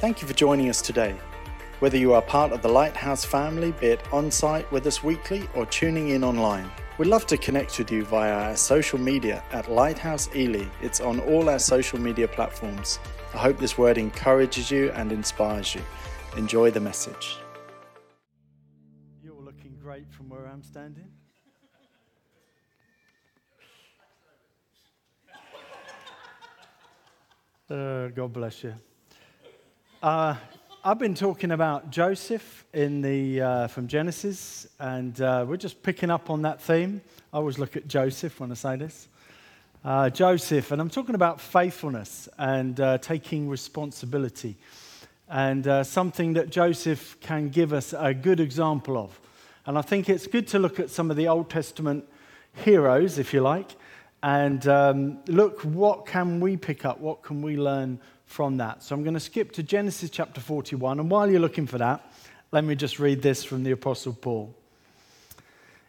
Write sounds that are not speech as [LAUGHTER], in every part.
Thank you for joining us today. Whether you are part of the Lighthouse family, be it on site with us weekly or tuning in online, we'd love to connect with you via our social media at Lighthouse Ely. It's on all our social media platforms. I hope this word encourages you and inspires you. Enjoy the message. You're looking great from where I'm standing. Uh, God bless you. Uh, I've been talking about Joseph in the, uh, from Genesis, and uh, we're just picking up on that theme. I always look at Joseph when I say this. Uh, Joseph, and I'm talking about faithfulness and uh, taking responsibility, and uh, something that Joseph can give us a good example of. And I think it's good to look at some of the Old Testament heroes, if you like, and um, look what can we pick up, what can we learn from that. So I'm going to skip to Genesis chapter 41. And while you're looking for that, let me just read this from the Apostle Paul.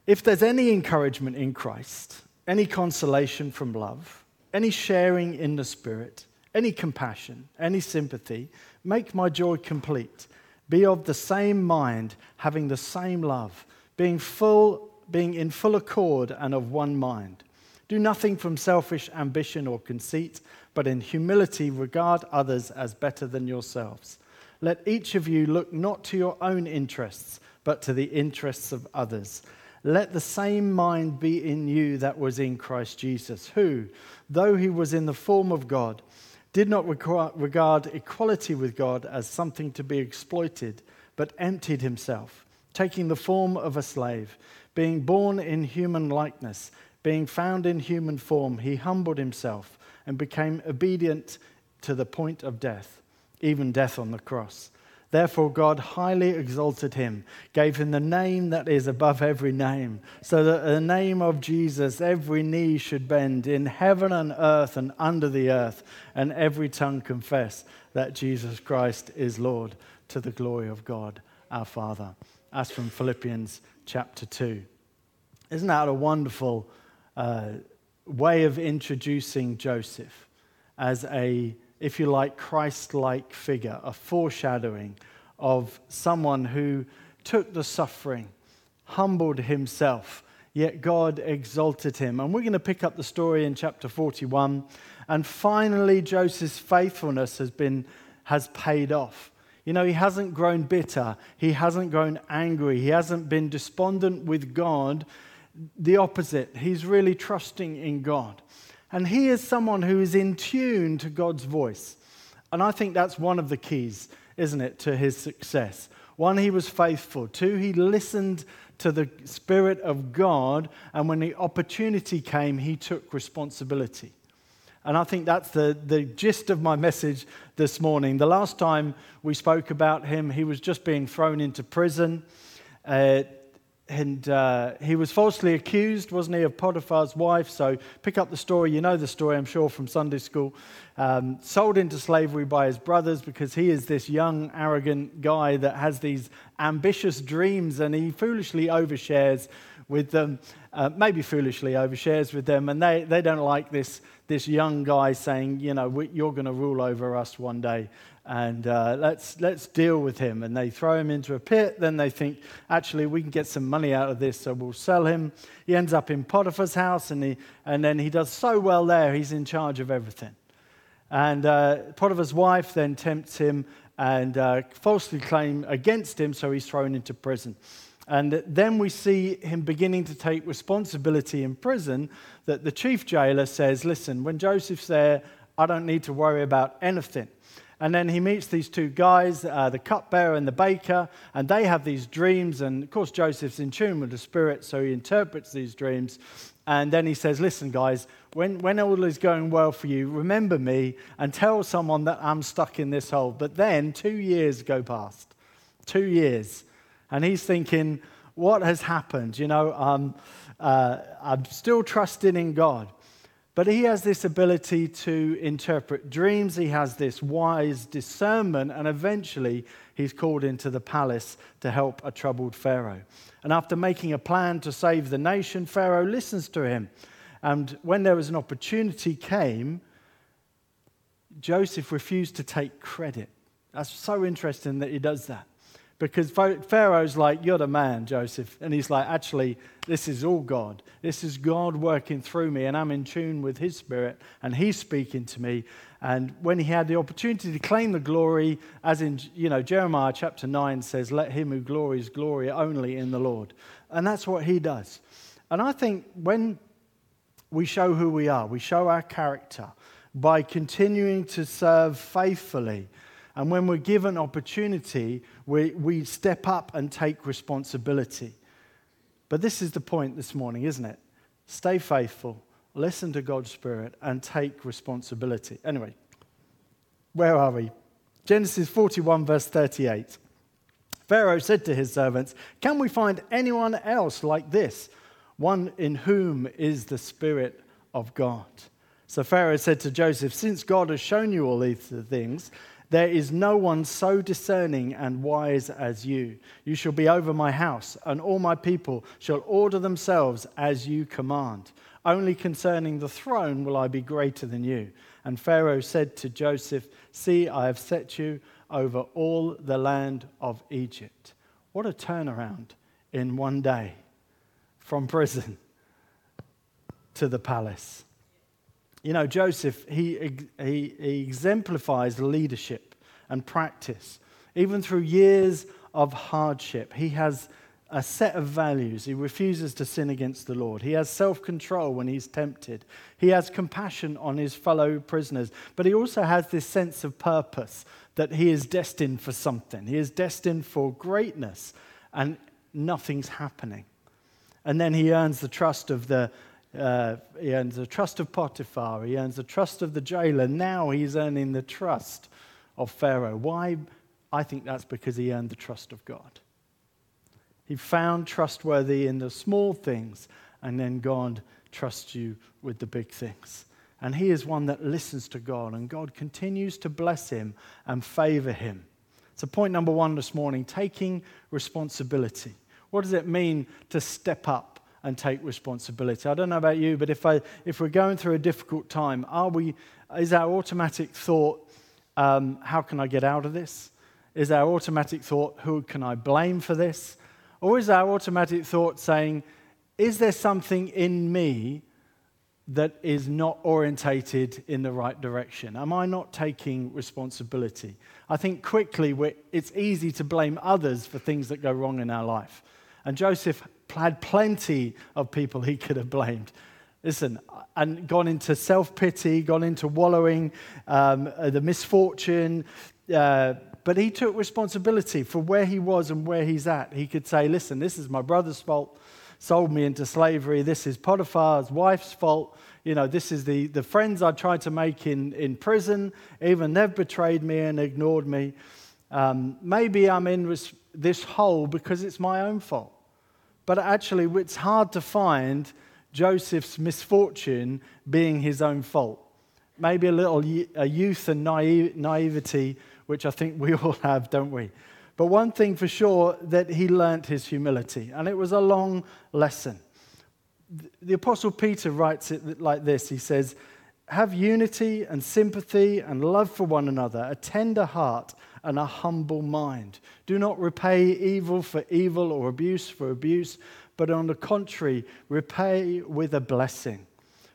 If there's any encouragement in Christ, any consolation from love, any sharing in the Spirit, any compassion, any sympathy, make my joy complete. Be of the same mind, having the same love, being full, being in full accord and of one mind. Do nothing from selfish ambition or conceit but in humility regard others as better than yourselves. Let each of you look not to your own interests, but to the interests of others. Let the same mind be in you that was in Christ Jesus, who, though he was in the form of God, did not regard equality with God as something to be exploited, but emptied himself, taking the form of a slave, being born in human likeness, being found in human form, he humbled himself and became obedient to the point of death, even death on the cross. Therefore, God highly exalted him, gave him the name that is above every name, so that the name of Jesus every knee should bend in heaven and earth and under the earth, and every tongue confess that Jesus Christ is Lord to the glory of God our Father. As from Philippians chapter 2. Isn't that a wonderful uh, way of introducing Joseph as a, if you like, Christ like figure, a foreshadowing of someone who took the suffering, humbled himself, yet God exalted him. And we're going to pick up the story in chapter 41. And finally, Joseph's faithfulness has, been, has paid off. You know, he hasn't grown bitter, he hasn't grown angry, he hasn't been despondent with God the opposite. He's really trusting in God. And he is someone who is in tune to God's voice. And I think that's one of the keys, isn't it, to his success. One, he was faithful. Two, he listened to the Spirit of God. And when the opportunity came, he took responsibility. And I think that's the, the gist of my message this morning. The last time we spoke about him, he was just being thrown into prison. Uh, and uh, he was falsely accused, wasn't he, of Potiphar's wife? So pick up the story. You know the story, I'm sure, from Sunday school. Um, sold into slavery by his brothers because he is this young, arrogant guy that has these ambitious dreams and he foolishly overshares with them, uh, maybe foolishly overshares with them, and they, they don't like this, this young guy saying, you know, you're going to rule over us one day and uh, let's, let's deal with him. And they throw him into a pit. Then they think, actually, we can get some money out of this, so we'll sell him. He ends up in Potiphar's house, and, he, and then he does so well there, he's in charge of everything. And uh, Potiphar's wife then tempts him and uh, falsely claim against him, so he's thrown into prison. And then we see him beginning to take responsibility in prison that the chief jailer says, Listen, when Joseph's there, I don't need to worry about anything. And then he meets these two guys, uh, the cupbearer and the baker, and they have these dreams. And of course, Joseph's in tune with the Spirit, so he interprets these dreams. And then he says, Listen, guys, when, when all is going well for you, remember me and tell someone that I'm stuck in this hole. But then two years go past. Two years. And he's thinking, What has happened? You know, um, uh, I'm still trusting in God. But he has this ability to interpret dreams. He has this wise discernment, and eventually he's called into the palace to help a troubled Pharaoh. And after making a plan to save the nation, Pharaoh listens to him. And when there was an opportunity came, Joseph refused to take credit. That's so interesting that he does that. Because Pharaoh's like, You're the man, Joseph. And he's like, Actually, this is all God. This is God working through me, and I'm in tune with his spirit, and he's speaking to me. And when he had the opportunity to claim the glory, as in, you know, Jeremiah chapter 9 says, Let him who glories glory only in the Lord. And that's what he does. And I think when we show who we are, we show our character by continuing to serve faithfully and when we're given opportunity, we, we step up and take responsibility. But this is the point this morning, isn't it? Stay faithful, listen to God's Spirit, and take responsibility. Anyway, where are we? Genesis 41, verse 38. Pharaoh said to his servants, Can we find anyone else like this, one in whom is the Spirit of God? So Pharaoh said to Joseph, Since God has shown you all these things, there is no one so discerning and wise as you. You shall be over my house, and all my people shall order themselves as you command. Only concerning the throne will I be greater than you. And Pharaoh said to Joseph, See, I have set you over all the land of Egypt. What a turnaround in one day from prison to the palace. You know, Joseph, he, he, he exemplifies leadership and practice. Even through years of hardship, he has a set of values. He refuses to sin against the Lord. He has self control when he's tempted. He has compassion on his fellow prisoners. But he also has this sense of purpose that he is destined for something. He is destined for greatness, and nothing's happening. And then he earns the trust of the, uh, he earns the trust of Potiphar. He earns the trust of the jailer. Now he's earning the trust of Pharaoh. Why? I think that's because he earned the trust of God. He found trustworthy in the small things, and then God trusts you with the big things. And he is one that listens to God, and God continues to bless him and favor him. So, point number one this morning taking responsibility. What does it mean to step up and take responsibility. I don't know about you, but if, I, if we're going through a difficult time, are we, is our automatic thought, um, how can I get out of this? Is our automatic thought, who can I blame for this? Or is our automatic thought saying, is there something in me that is not orientated in the right direction? Am I not taking responsibility? I think quickly it's easy to blame others for things that go wrong in our life. And Joseph had plenty of people he could have blamed. Listen, and gone into self pity, gone into wallowing, um, the misfortune. Uh, but he took responsibility for where he was and where he's at. He could say, Listen, this is my brother's fault, sold me into slavery. This is Potiphar's wife's fault. You know, this is the, the friends I tried to make in, in prison. Even they've betrayed me and ignored me. Um, maybe I'm in this hole because it's my own fault. But actually, it's hard to find Joseph's misfortune being his own fault. Maybe a little a youth and naivety, which I think [LAUGHS] we all have, don't we? But one thing for sure, that he learnt his humility, and it was a long lesson. The Apostle Peter writes it like this He says, Have unity and sympathy and love for one another, a tender heart and a humble mind. Do not repay evil for evil or abuse for abuse, but on the contrary, repay with a blessing.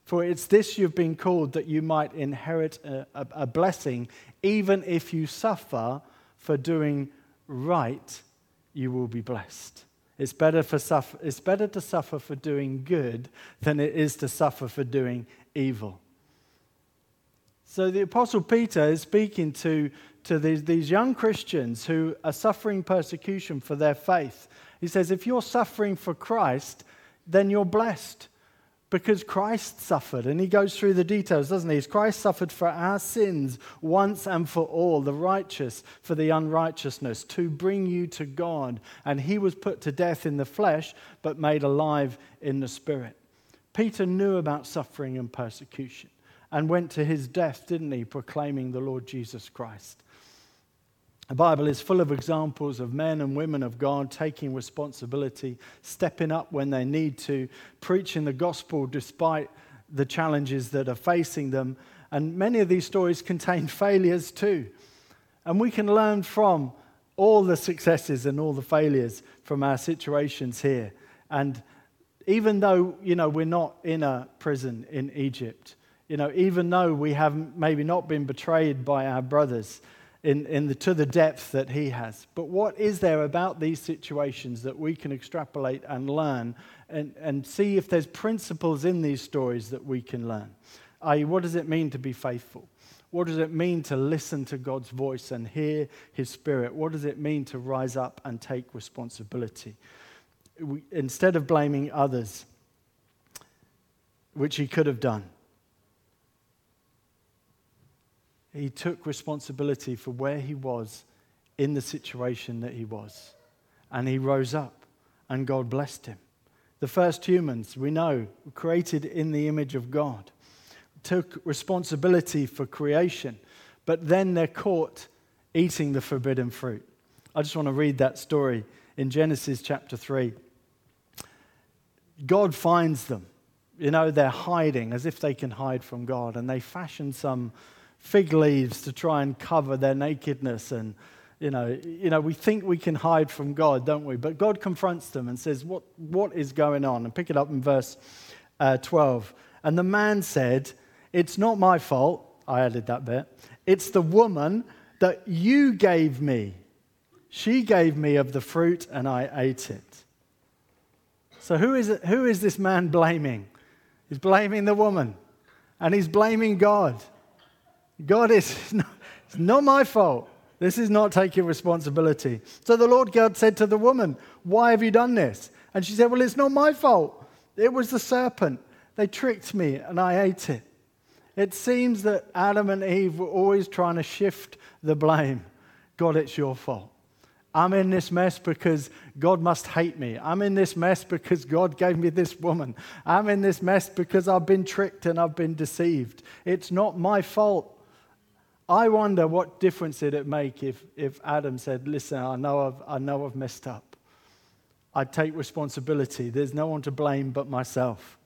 For it's this you've been called that you might inherit a, a, a blessing, even if you suffer for doing right, you will be blessed. It's better, for suffer, it's better to suffer for doing good than it is to suffer for doing evil. So the Apostle Peter is speaking to to these, these young Christians who are suffering persecution for their faith. He says, if you're suffering for Christ, then you're blessed because Christ suffered. And he goes through the details, doesn't he? Christ suffered for our sins once and for all, the righteous for the unrighteousness, to bring you to God. And he was put to death in the flesh, but made alive in the spirit. Peter knew about suffering and persecution and went to his death, didn't he, proclaiming the Lord Jesus Christ. The Bible is full of examples of men and women of God taking responsibility, stepping up when they need to, preaching the gospel despite the challenges that are facing them. And many of these stories contain [LAUGHS] failures too. And we can learn from all the successes and all the failures from our situations here. And even though, you know, we're not in a prison in Egypt, you know, even though we have maybe not been betrayed by our brothers in, in the, to the depth that he has. But what is there about these situations that we can extrapolate and learn and, and see if there's principles in these stories that we can learn? I.e., what does it mean to be faithful? What does it mean to listen to God's voice and hear his spirit? What does it mean to rise up and take responsibility? We, instead of blaming others, which he could have done, he took responsibility for where he was in the situation that he was. And he rose up, and God blessed him. The first humans, we know, were created in the image of God, took responsibility for creation, but then they're caught eating the forbidden fruit. I just want to read that story in Genesis chapter 3. God finds them. You know, they're hiding as if they can hide from God, and they fashion some fig leaves to try and cover their nakedness and you know, you know, we think we can hide from God, don't we? But God confronts them and says, What, what is going on? And pick it up in verse uh, 12. And the man said, It's not my fault. I added that bit. It's the woman that you gave me. She gave me of the fruit and I ate it. So, who is, it, who is this man blaming? He's blaming the woman and he's blaming God. God is, [LAUGHS] it's not my fault. This is not taking responsibility. So the Lord God said to the woman, Why have you done this? And she said, Well, it's not my fault. It was the serpent. They tricked me and I ate it. It seems that Adam and Eve were always trying to shift the blame. God, it's your fault. I'm in this mess because God must hate me. I'm in this mess because God gave me this woman. I'm in this mess because I've been tricked and I've been deceived. It's not my fault. I wonder what difference did it make if, if Adam said, Listen, I know, I've, I know I've messed up. I take responsibility. There's no one to blame but myself.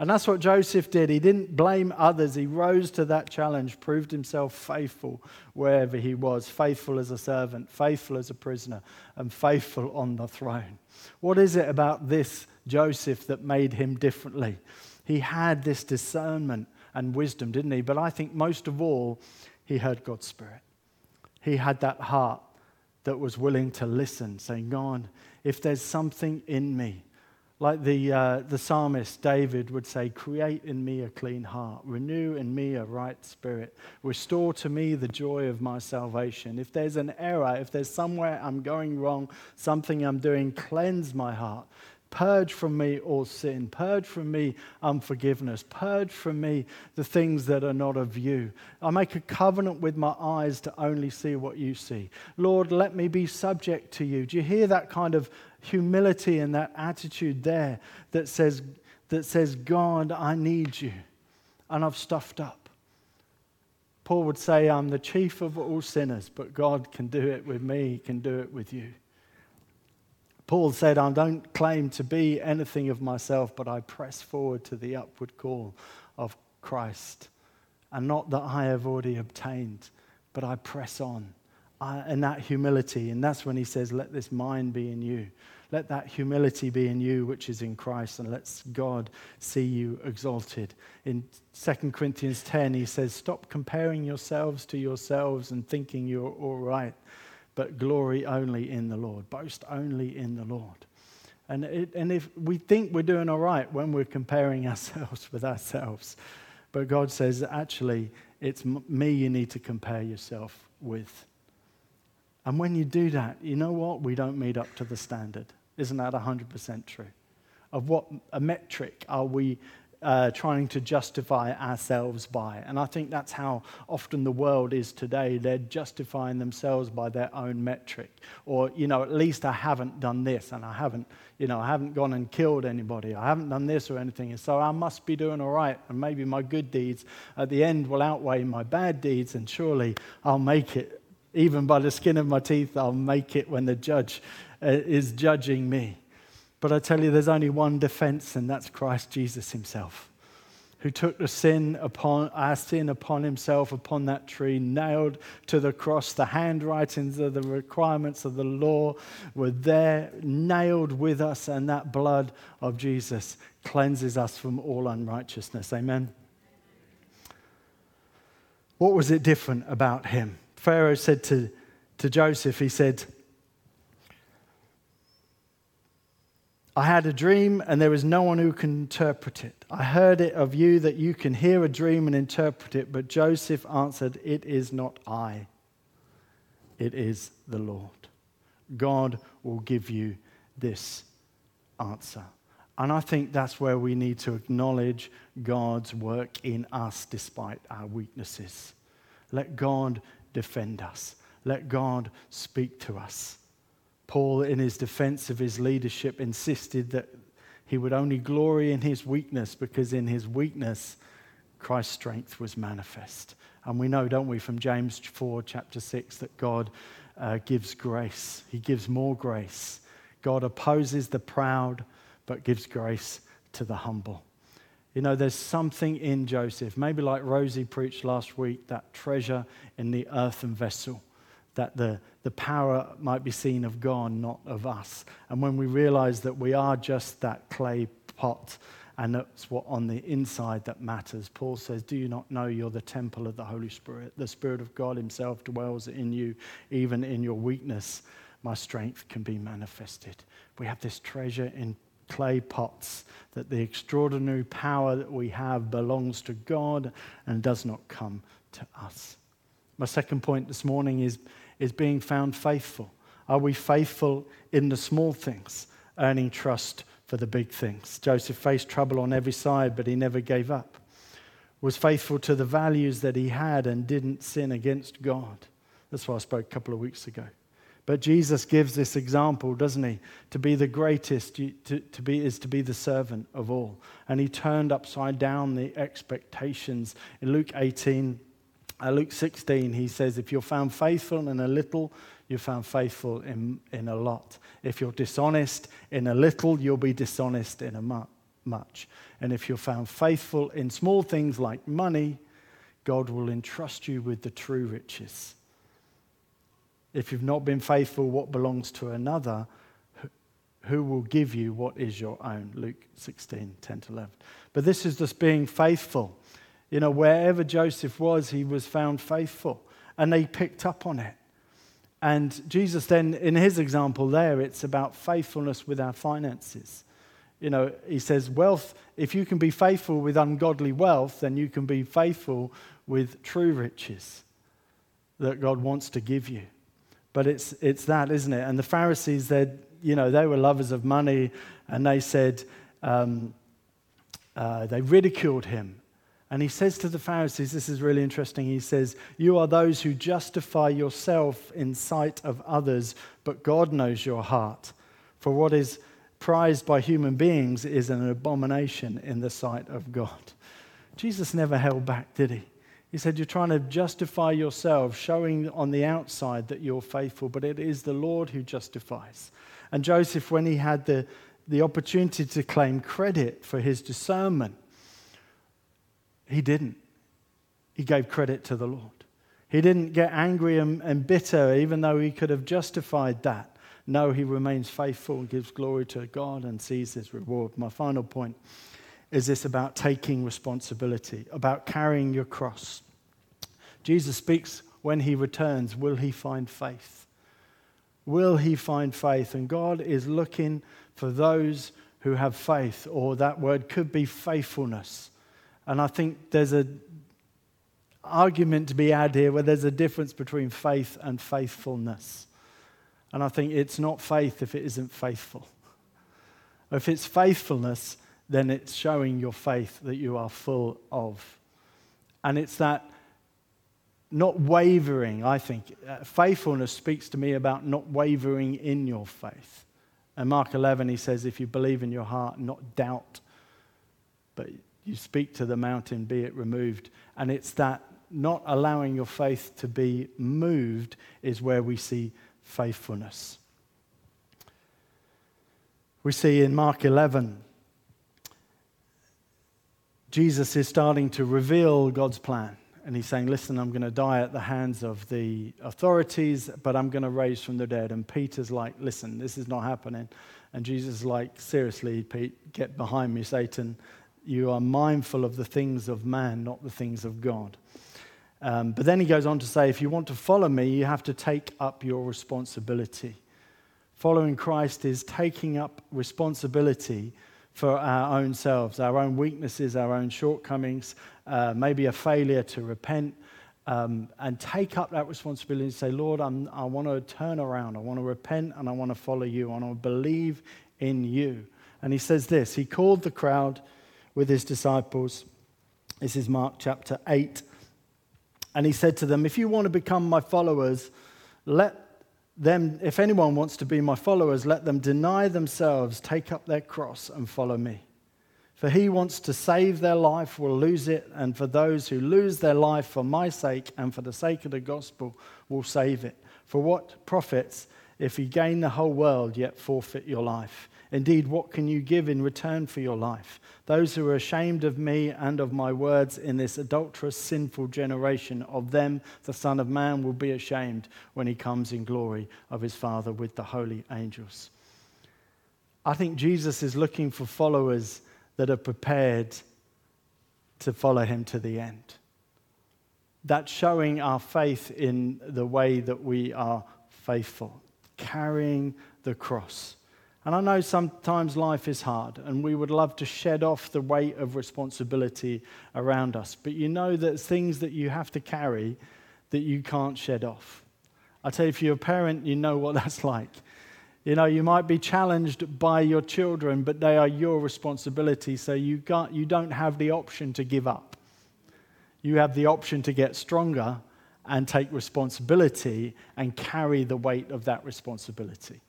And that's what Joseph did. He didn't blame others. He rose to that challenge, proved himself faithful wherever he was faithful as a servant, faithful as a prisoner, and faithful on the throne. What is it about this Joseph that made him differently? He had this discernment and wisdom, didn't he? But I think most of all, he heard God's Spirit. He had that heart that was willing to listen, saying, God, if there's something in me, like the, uh, the psalmist David would say, Create in me a clean heart, renew in me a right spirit, restore to me the joy of my salvation. If there's an error, if there's somewhere I'm going wrong, something I'm doing, cleanse my heart. Purge from me all sin. Purge from me unforgiveness. Purge from me the things that are not of you. I make a covenant with my eyes to only see what you see. Lord, let me be subject to you. Do you hear that kind of humility and that attitude there that says, that says God, I need you, and I've stuffed up? Paul would say, I'm the chief of all sinners, but God can do it with me, He can do it with you. Paul said, I don't claim to be anything of myself, but I press forward to the upward call of Christ. And not that I have already obtained, but I press on. I, in that humility, and that's when he says, Let this mind be in you. Let that humility be in you, which is in Christ, and let God see you exalted. In 2 Corinthians 10, he says, Stop comparing yourselves to yourselves and thinking you're all right but glory only in the Lord. Boast only in the Lord. And, it, and if we think we're doing all right when we're comparing [LAUGHS] ourselves with ourselves, but God says, actually, it's me you need to compare yourself with. And when you do that, you know what? We don't meet up to the standard. Isn't that 100% true? Of what a metric are we uh, trying to justify ourselves by. And I think that's how often the world is today. They're justifying themselves by their own metric. Or, you know, at least I haven't done this and I haven't, you know, I haven't gone and killed anybody. I haven't done this or anything. So I must be doing all right. And maybe my good deeds at the end will outweigh my bad deeds. And surely I'll make it. Even by the skin of my teeth, I'll make it when the judge uh, is judging me. But I tell you, there's only one defense, and that's Christ Jesus himself. who took the sin upon our sin upon himself upon that tree, nailed to the cross. The handwritings of the requirements of the law were there, nailed with us, and that blood of Jesus cleanses us from all unrighteousness. Amen. What was it different about him? Pharaoh said to, to Joseph, he said, I had a dream, and there is no one who can interpret it. I heard it of you that you can hear a dream and interpret it. But Joseph answered, It is not I, it is the Lord. God will give you this answer. And I think that's where we need to acknowledge God's work in us despite our weaknesses. Let God defend us, let God speak to us. Paul, in his defense of his leadership, insisted that he would only glory in his weakness because in his weakness, Christ's strength was manifest. And we know, don't we, from James 4, chapter 6, that God uh, gives grace. He gives more grace. God opposes the proud, but gives grace to the humble. You know, there's something in Joseph, maybe like Rosie preached last week, that treasure in the earthen vessel that the, the power might be seen of God, not of us. And when we realize that we are just that clay pot and that's what on the inside that matters, Paul says, Do you not know you're the temple of the Holy Spirit? The Spirit of God Himself dwells in you, even in your weakness. My strength can be manifested. We have this treasure in clay pots, that the extraordinary power that we have belongs to God and does not come to us. My second point this morning is is being found faithful. Are we faithful in the small things, earning trust for the big things? Joseph faced trouble on every side, but he never gave up. Was faithful to the values that he had and didn't sin against God. That's why I spoke a couple of weeks ago. But Jesus gives this example, doesn't he? To be the greatest to, to be, is to be the servant of all. And he turned upside down the expectations. In Luke 18, uh, Luke 16, he says, If you're found faithful in a little, you're found faithful in, in a lot. If you're dishonest in a little, you'll be dishonest in a mu- much. And if you're found faithful in small things like money, God will entrust you with the true riches. If you've not been faithful what belongs to another, who will give you what is your own? Luke 16, 10 to 11. But this is just being faithful. You know, wherever Joseph was, he was found faithful. And they picked up on it. And Jesus, then, in his example there, it's about faithfulness with our finances. You know, he says, wealth, if you can be faithful with ungodly wealth, then you can be faithful with true riches that God wants to give you. But it's, it's that, isn't it? And the Pharisees, they you know, they were lovers of money, and they said, um, uh, they ridiculed him and he says to the Pharisees, this is really interesting. He says, You are those who justify yourself in sight of others, but God knows your heart. For what is prized by human beings is an abomination in the sight of God. Jesus never held back, did he? He said, You're trying to justify yourself, showing on the outside that you're faithful, but it is the Lord who justifies. And Joseph, when he had the, the opportunity to claim credit for his discernment, he didn't. He gave credit to the Lord. He didn't get angry and, and, bitter, even though he could have justified that. No, he remains faithful and gives glory to God and sees his reward. My final point is this about taking responsibility, about carrying your cross. Jesus speaks when he returns, will he find faith? Will he find faith? And God is looking for those who have faith, or that word could be faithfulness. And I think there's an argument to be had here where there's a difference between faith and faithfulness. And I think it's not faith if it isn't faithful. If it's faithfulness, then it's showing your faith that you are full of. And it's that not wavering, I think. Uh, faithfulness speaks to me about not wavering in your faith. And Mark 11, he says, if you believe in your heart, not doubt, but you speak to the mountain, be it removed. And it's that not allowing your faith to be moved is where we see faithfulness. We see in Mark 11, Jesus is starting to reveal God's plan. And he's saying, Listen, I'm going to die at the hands of the authorities, but I'm going to raise from the dead. And Peter's like, Listen, this is not happening. And Jesus is like, Seriously, Pete, get behind me, Satan. You are mindful of the things of man, not the things of God. Um, but then he goes on to say, If you want to follow me, you have to take up your responsibility. Following Christ is taking up responsibility for our own selves, our own weaknesses, our own shortcomings, uh, maybe a failure to repent, um, and take up that responsibility and say, Lord, I'm, i want to turn around. I want to repent and I want to follow you. I want to believe in you. And he says this He called the crowd with his disciples. This is Mark chapter 8. And he said to them, If you want to become my followers, let them, if anyone wants to be my followers, let them deny themselves, take up their cross, and follow me. For he wants to save their life will lose it, and for those who lose their life for my sake and for the sake of the gospel will save it. For what profits if you gain the whole world yet forfeit your life? Indeed, what can you give in return for your life? Those who are ashamed of me and of my words in this adulterous, sinful generation, of them the Son of Man will be ashamed when he comes in glory of his Father with the holy angels. I think Jesus is looking for followers that are prepared to follow him to the end. That's showing our faith in the way that we are faithful, carrying the cross. And I know sometimes life is hard and we would love to shed off the weight of responsibility around us. But you know there's things that you have to carry that you can't shed off. I tell you, if you're a parent, you know what [LAUGHS] that's like. You know, you might be challenged by your children, but they are your responsibility, so you, can't, you don't have the option to give up. You have the option to get stronger and take responsibility and carry the weight of that responsibility.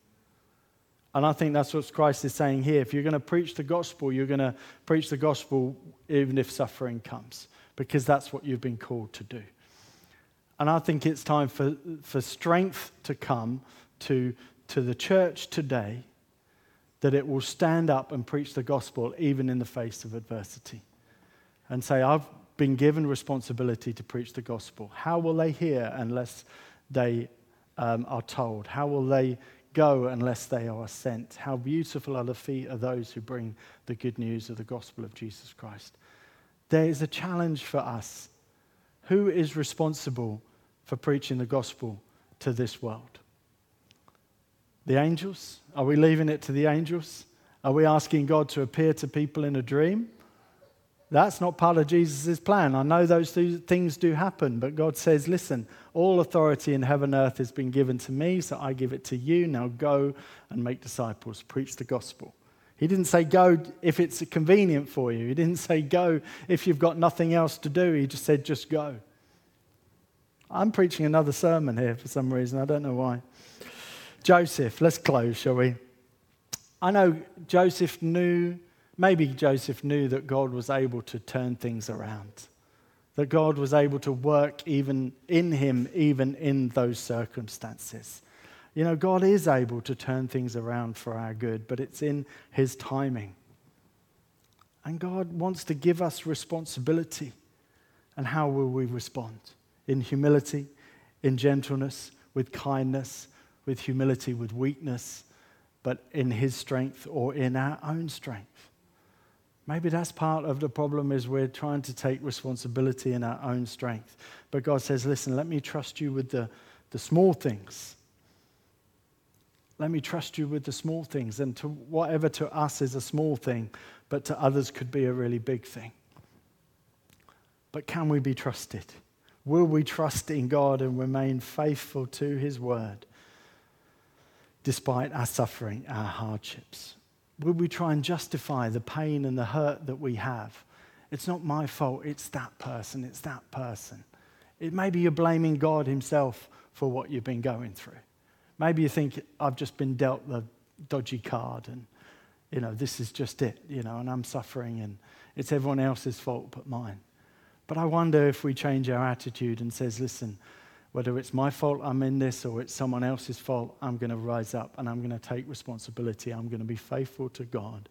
And I think that's what Christ is saying here. If you're going to preach the gospel, you're going to preach the gospel even if suffering comes, because that's what you've been called to do. And I think it's time for, for strength to come to, to the church today that it will stand up and preach the gospel even in the face of adversity and say, I've been given responsibility to preach the gospel. How will they hear unless they um, are told? How will they go unless they are sent. How beautiful are the feet of those who bring the good news of the gospel of Jesus Christ. There is a challenge for us. Who is responsible for preaching the gospel to this world? The angels? Are we leaving it to the angels? Are we asking God to appear to people in a dream? That's not part of Jesus' plan. I know those things do happen, but God says, listen, all authority in heaven and earth has been given to me, so I give it to you. Now go and make disciples, preach the gospel. He didn't say go if it's convenient for you. He didn't say go if you've got nothing else to do. He just said just go. I'm preaching another sermon here for some reason. I don't know why. Joseph, let's close, shall we? I know Joseph knew Maybe Joseph knew that God was able to turn things around, that God was able to work even in him, even in those circumstances. You know, God is able to turn things around for our good, but it's in his timing. And God wants to give us responsibility. And how will we respond? In humility, in gentleness, with kindness, with humility, with weakness, but in his strength or in our own strength. Maybe that's part of the problem is we're trying to take responsibility in our own strength. But God says, listen, let me trust you with the, the small things. Let me trust you with the small things. And to whatever to us is a small thing, but to others could be a really big thing. But can we be trusted? Will we trust in God and remain faithful to his word despite our suffering, our hardships? Will we try and justify the pain and the hurt that we have? It's not my fault, it's that person, it's that person. It, maybe you're blaming God Himself for what you've been going through. Maybe you think, I've just been dealt the dodgy card and, you know, this is just it, you know, and I'm suffering and it's everyone else's fault but mine. But I wonder if we change our attitude and says, listen, whether it's my fault I'm in this or it's someone else's fault, I'm going to rise up and I'm going to take responsibility. I'm going to be faithful to God.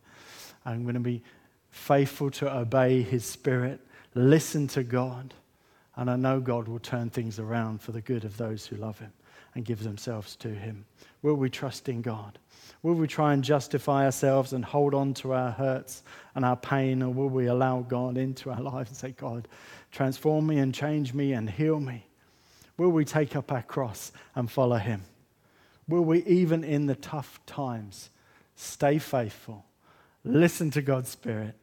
I'm going to be faithful to obey His Spirit, listen to God, and I know God will turn things around for the good of those who love Him and give themselves to Him. Will we trust in God? Will we try and justify ourselves and hold on to our hurts and our pain, or will we allow God into our lives and say, God, transform me and change me and heal me? Will we take up our cross and follow Him? Will we, even in the tough times, stay faithful, listen to God's Spirit,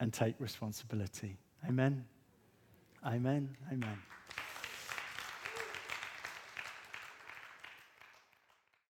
and take responsibility? Amen. Amen. Amen.